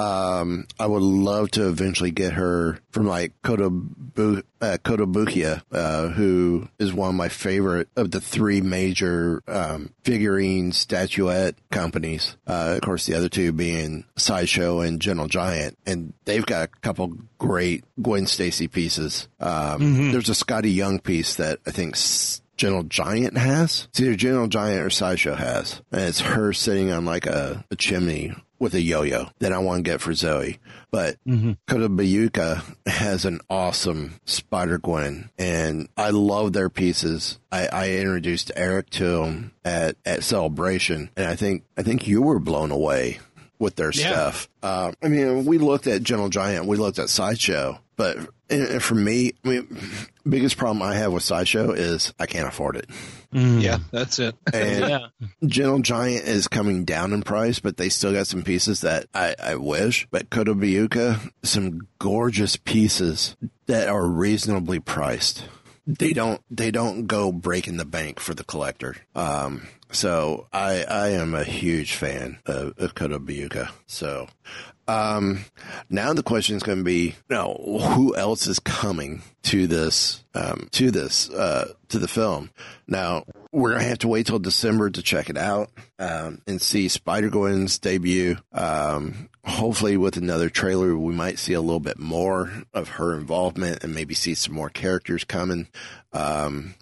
Um, I would love to eventually get her from like Kotobu, uh, Kotobukiya, uh, who is one of my favorite of the three major, um, figurine statuette companies. Uh, of course, the other two being Sideshow and Gentle Giant. And they've got a couple great Gwen Stacy pieces. Um, there's a Skottie Young piece that I think S- Gentle Giant has. It's either General Giant or Sideshow has. And it's her sitting on like a, a chimney with a yo-yo that I want to get for Zoe. But Kotobayuka has an awesome Spider Gwen, and I love their pieces. I, I introduced Eric to them at, at Celebration, and I think I think you were blown away with their Yeah. stuff. Uh, I mean, we looked at Gentle Giant, we looked at Sideshow, but and- and for me, I mean, biggest problem I have with Sideshow is I can't afford it. Yeah, that's it. And Yeah. Gentle Giant is coming down in price, but they still got some pieces that I, I wish. But Kotobukiya, some gorgeous pieces that are reasonably priced. They don't they don't go breaking the bank for the collector. Um, so I I am a huge fan of, of Kotobukiya. So um, now the question is going to be, now who else is coming to this, um, to this, uh, to the film? Now we're going to have to wait till December to check it out, um, and see Spider Gwen's debut. Um, hopefully with another trailer, we might see a little bit more of her involvement and maybe see some more characters coming. Um,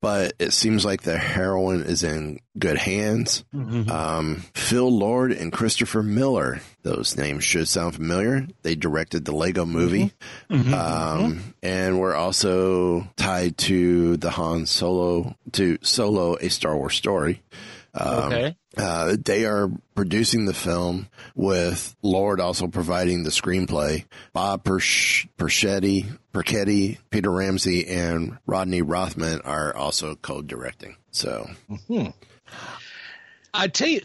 but it seems like the heroine is in good hands. Um, Phil Lord and Christopher Miller. Those names should sound familiar. They directed the Lego movie. Um, and we're also tied to the Han Solo, to Solo, a Star Wars story. Um, Okay. uh, they are producing the film with Lord also providing the screenplay. Bob Persh- Perchetti, Perchetti, Peter Ramsey, and Rodney Rothman are also co-directing. So, I tell you,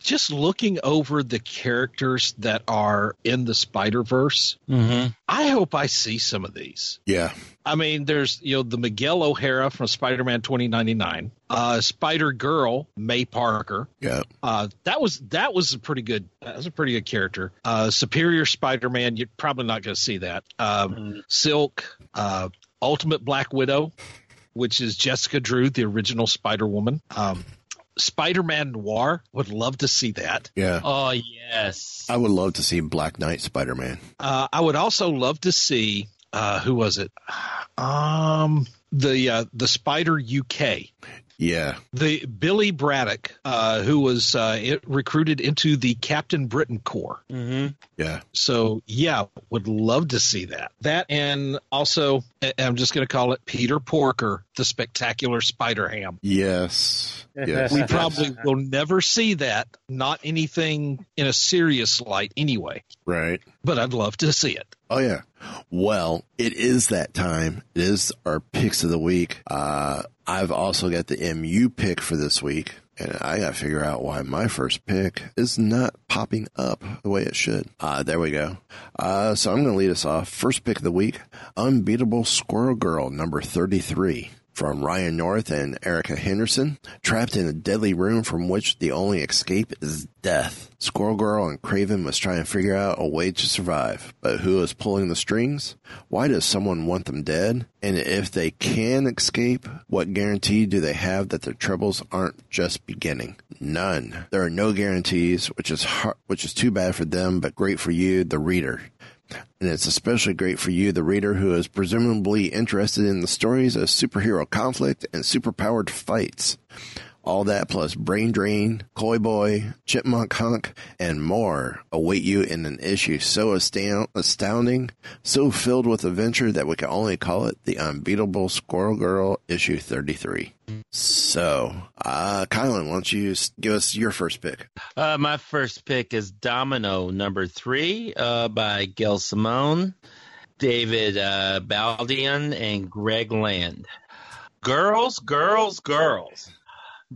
just looking over the characters that are in the Spider Verse, Mm-hmm. I hope I see some of these. yeah, I mean, there's you know the Miguel O'Hara from Spider Man 2099, uh, Spider Girl May Parker. yeah, Uh, that was that was a pretty good that was a pretty good character. Uh, Superior Spider Man, you're probably not going to see that. Um, Silk, uh, Ultimate Black Widow, which is Jessica Drew, the original Spider Woman. Um, Spider Man Noir, would love to see that. yeah. Oh yes. I would love to see Black Knight Spider-Man. Uh, I would also love to see uh, who was it? Um, the uh, the Spider UK. Yeah, The Billy Braddock, uh, who was uh, it, recruited into the Captain Britain Corps. Mm-hmm. yeah, So yeah, would love to see that. That and also, I- I'm just going to call it Peter Porker, the Spectacular Spider Ham. yes, yes. We probably will never see that. Not anything in a serious light, anyway. right. But I'd love to see it. Oh yeah. Well, it is that time. It is our picks of the week. Uh, I've also got the MU pick for this week, and I got to figure out why my first pick is not popping up the way it should. Uh, there we go. Uh, so I'm going to lead us off. First pick of the week, Unbeatable Squirrel Girl, number 33. From Ryan North and Erica Henderson, trapped in a deadly room from which the only escape is death. Squirrel Girl and Kraven must try and figure out a way to survive. But who is pulling the strings? Why does someone want them dead? And if they can escape, what guarantee do they have that their troubles aren't just beginning? None. There are no guarantees, which is hard, which is too bad for them, but great for you, the reader. And it's especially great for you, the reader, who is presumably interested in the stories of superhero conflict and superpowered fights. All that plus Brain Drain, Koi Boi, Chipmunk Hunk, and more await you in an issue so astound- astounding, so filled with adventure that we can only call it the Unbeatable Squirrel Girl issue 33. So, uh, Kylan, why don't you give us your first pick? Uh, my first pick is Domino number three uh, by Gail Simone, David uh, Baldeón, and Greg Land. Girls, girls, girls.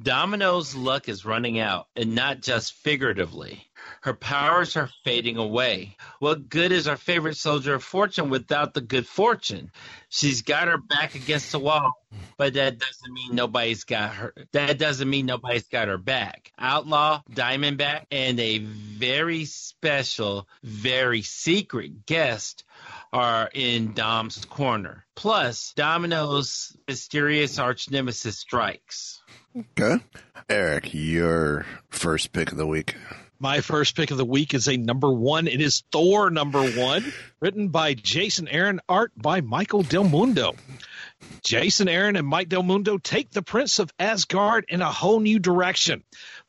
Domino's luck is running out, and not just figuratively. Her powers are fading away. What good is our favorite soldier of fortune without the good fortune? She's got her back against the wall, but that doesn't mean nobody's got her. That doesn't mean nobody's got her back. Outlaw, Diamondback, and a very special, very secret guest are in Dom's corner. Plus, Domino's mysterious arch nemesis strikes. Okay. Eric, your first pick of the week. My first pick of the week is a number one. It is Thor number one, written by Jason Aaron, art by Michael Del Mundo. Jason Aaron and Mike Del Mundo take the Prince of Asgard in a whole new direction.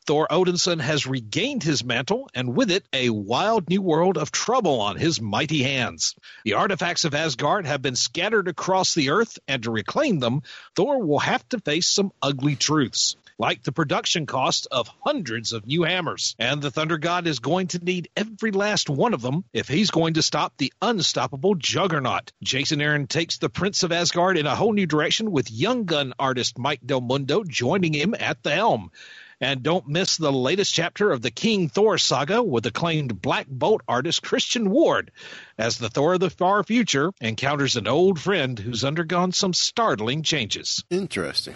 Thor Odinson has regained his mantle, and with it, a wild new world of trouble on his mighty hands. The artifacts of Asgard have been scattered across the earth, and to reclaim them, Thor will have to face some ugly truths. like the production cost of hundreds of new hammers. And the Thunder God is going to need every last one of them if he's going to stop the unstoppable juggernaut. Jason Aaron takes the Prince of Asgard in a whole new direction with young gun artist Mike Del Mundo joining him at the helm. And don't miss the latest chapter of the King Thor saga with acclaimed Black Bolt artist Christian Ward as the Thor of the far future encounters an old friend who's undergone some startling changes. Interesting.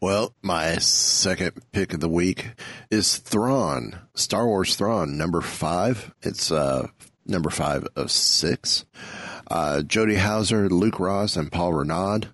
Well, my second pick of the week is Thrawn, Star Wars Thrawn, number five. It's uh, number five of six. Uh, Jody Houser, Luke Ross, and Paul Renaud.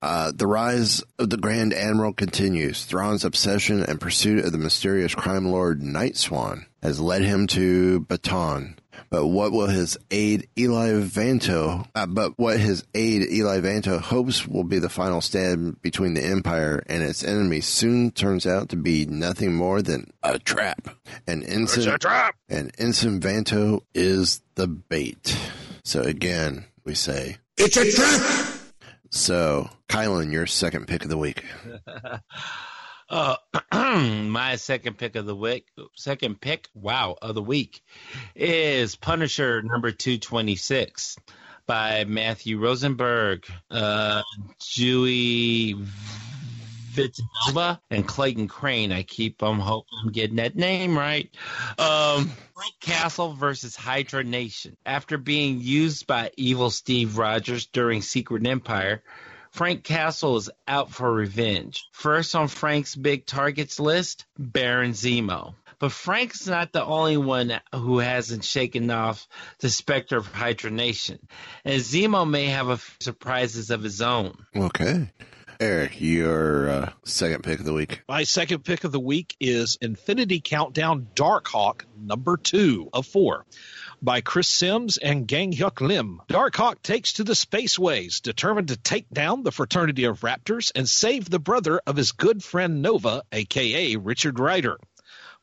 Uh, the rise of the Grand Admiral continues. Thrawn's obsession and pursuit of the mysterious crime lord Night Swan has led him to Batonn. But what will his aide Eli Vanto? Uh, but what his aide Eli Vanto hopes will be the final stand between the Empire and its enemies soon turns out to be nothing more than a trap. And Ensign, a trap. And Ensign Vanto is the bait. So again, we say it's a trap. So, Kylan, your second pick of the week. uh, my second pick of the week, second pick, wow, of the week is Punisher number 226 by Matthew Rosenberg, uh, Dewey Vitanova, and Clayton Crain. I keep um, hoping I'm getting that name right. Um, Frank Castle versus Hydra Nation. After being used by evil Steve Rogers during Secret Empire, Frank Castle is out for revenge. First on Frank's big targets list, Baron Zemo. But Frank's not the only one who hasn't shaken off the specter of Hydra Nation. And Zemo may have a few surprises of his own. Okay. Eric, your uh, second pick of the week. My second pick of the week is Infinity Countdown Darkhawk number two of four by Chris Sims and Gang Hyuk Lim. Darkhawk takes to the spaceways, determined to take down the fraternity of Raptors and save the brother of his good friend Nova, aka Richard Ryder.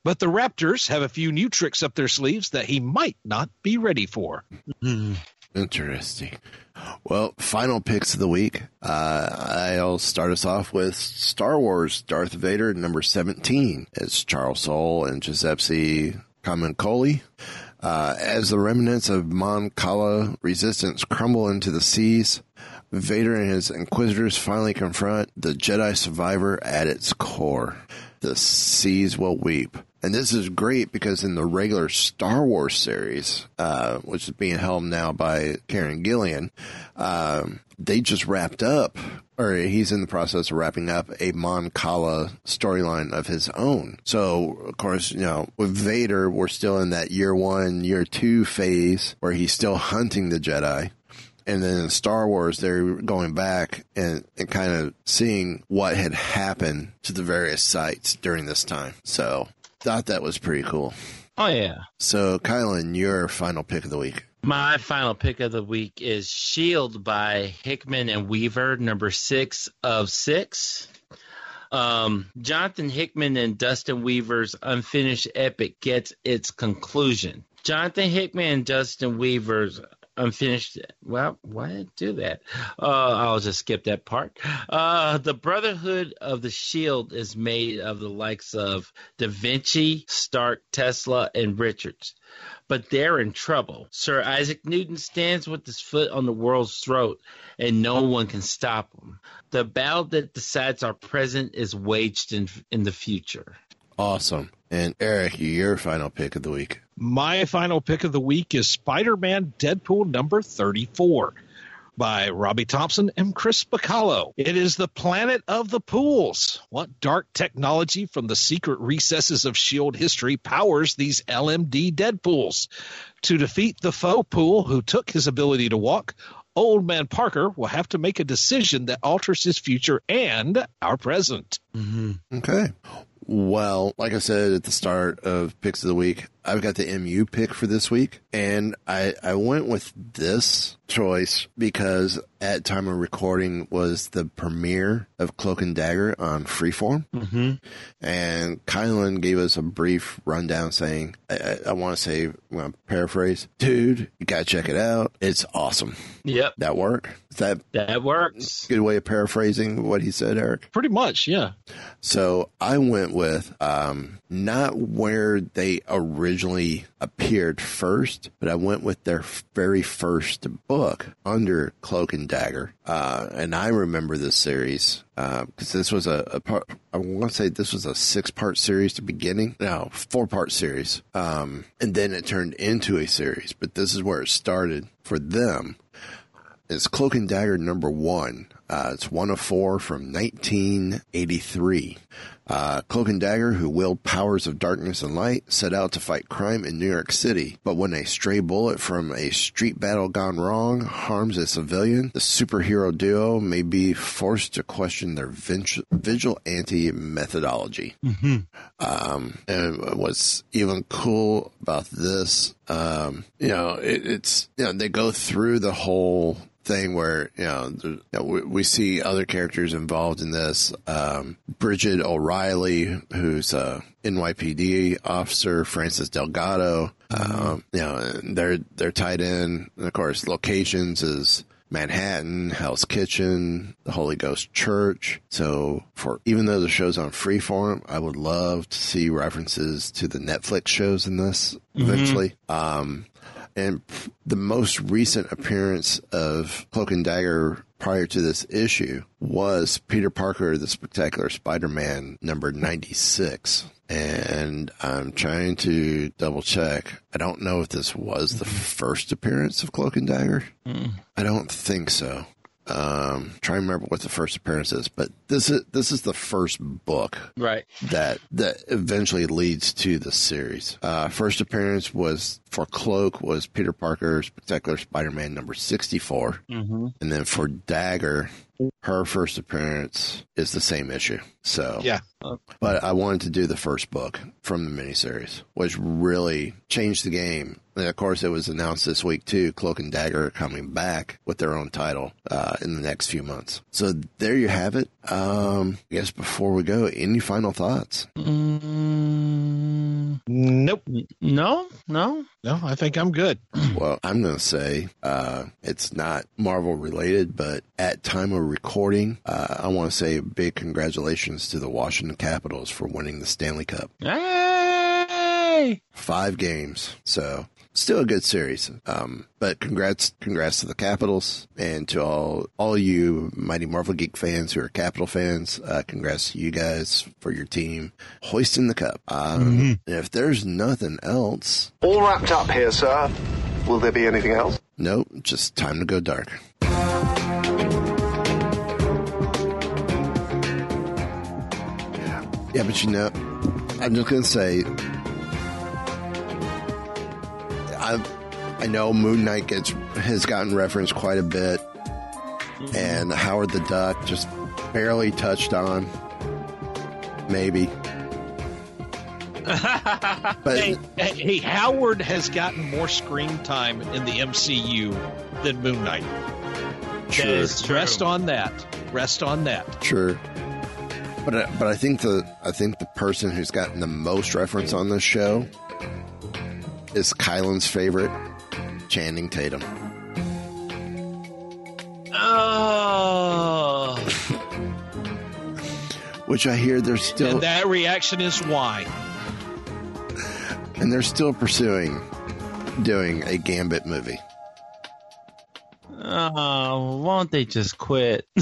But the Raptors have a few new tricks up their sleeves that he might not be ready for. Interesting. Well, final picks of the week. Uh, I'll start us off with Star Wars Darth Vader number 17. It's Charles Soule and Giuseppe Camuncoli. Uh, as the remnants of Mon Cala resistance crumble into the seas, Vader and his Inquisitors finally confront the Jedi survivor at its core. The seas will weep. And this is great because in the regular Star Wars series, uh, which is being helmed now by Kieron Gillen, um, they just wrapped up, or he's in the process of wrapping up a Mon Cala storyline of his own. So, of course, you know, with Vader, we're still in that year one, year two phase where he's still hunting the Jedi. And then in Star Wars, they're going back and, and kind of seeing what had happened to the various sites during this time. So thought that was pretty cool. Oh, yeah. So, Kylan, your final pick of the week. My final pick of the week is Shield by Hickman and Weaver, number six of six. Um, Jonathan Hickman and Dustin Weaver's unfinished epic gets its conclusion. Jonathan Hickman and Dustin Weaver's unfinished. Well, why do that? Uh, I'll just skip that part. Uh, the Brotherhood of the Shield is made of the likes of Da Vinci, Stark, Tesla, and Richards. But they're in trouble. Sir Isaac Newton stands with his foot on the world's throat, and no one can stop him. The battle that decides our present is waged in in the future. Awesome. And Eric, your final pick of the week. My final pick of the week is Spider Man Deadpool number 34 by Robbie Thompson and Chris Bachalo. It is the planet of the pools. What dark technology from the secret recesses of S.H.I.E.L.D. history powers these LMD Deadpools? To defeat the foe pool who took his ability to walk, Old Man Parker will have to make a decision that alters his future and our present. Mm-hmm. Okay. Well, like I said at the start of picks of the week, I've got the MU pick for this week, and I I went with this choice because at time of recording was the premiere of Cloak and Dagger on Freeform, mm-hmm. and Kylan gave us a brief rundown saying, I, I, I want to say, well, paraphrase, dude, you gotta check it out. It's awesome. Yep, that work. Is that that works. Good way of paraphrasing what he said, Eric. Pretty much, yeah. So I went with um, not where they originally appeared first, but I went with their very first book under Cloak and Dagger. Uh, and I remember this series because uh, this was a, a part. I want to say this was a six-part series to beginning. No, four-part series, um, and then it turned into a series. But this is where it started for them. It's Cloak and Dagger number one. Uh, it's one of four from 1983. Uh, Cloak and Dagger, who wield powers of darkness and light, set out to fight crime in New York City. But when a stray bullet from a street battle gone wrong harms a civilian, the superhero duo may be forced to question their vigilante methodology. Mm-hmm. Um, and what's even cool about this, um, you know, it, it's, you know, they go through the whole thing where you know, you know we, we, see other characters involved in this. Um, Bridget O'Reilly, who's a NYPD officer, Francis Delgado. Um, you know, they're they're tied in. And of course, locations is. Manhattan, Hell's Kitchen, the Holy Ghost Church. So for even though the show's on freeform, I would love to see references to the Netflix shows in this eventually. Mm-hmm. Um, and the most recent appearance of Cloak and Dagger prior to this issue was Peter Parker, the Spectacular Spider-Man number 96. And I'm trying to double check. I don't know if this was the first appearance of Cloak and Dagger. Mm. I don't think so. Um, try and remember what the first appearance is, but this is this is the first book, right? That that eventually leads to the series. Uh, first appearance was for Cloak was Peter Parker's Spectacular Spider-Man number 64, mm-hmm. and then for Dagger, her first appearance is the same issue. So yeah, but I wanted to do the first book from the miniseries, which really changed the game. And of course, it was announced this week too. Cloak and Dagger are coming back with their own title uh, in the next few months. So there you have it. Um, I guess before we go, any final thoughts? Mm, nope. No, no, no. I think I'm good. Well, I'm going to say uh, it's not Marvel related, but at time of recording, uh, I want to say a big congratulations to the Washington Capitals for winning the Stanley Cup. Hey! Five games. So still a good series. Um, but congrats, congrats to the Capitals and to all, all you mighty Marvel Geek fans who are Capital fans. Uh, congrats to you guys for your team hoisting the cup. Um, mm-hmm. if there's nothing else, all wrapped up here, sir. Will there be anything else? Nope. Just time to go dark. Yeah, but you know, I'm just gonna say, I I know Moon Knight gets has gotten referenced quite a bit, mm-hmm. and Howard the Duck just barely touched on, maybe. but hey, hey, Howard has gotten more screen time in the MCU than Moon Knight. True. Rest on that. Rest on that. True. But uh, but I think the I think the person who's gotten the most reference on this show is Kylan's favorite, Channing Tatum. Oh. Which I hear they're still. And that reaction is why. And they're still pursuing doing a Gambit movie. Oh, won't they just quit?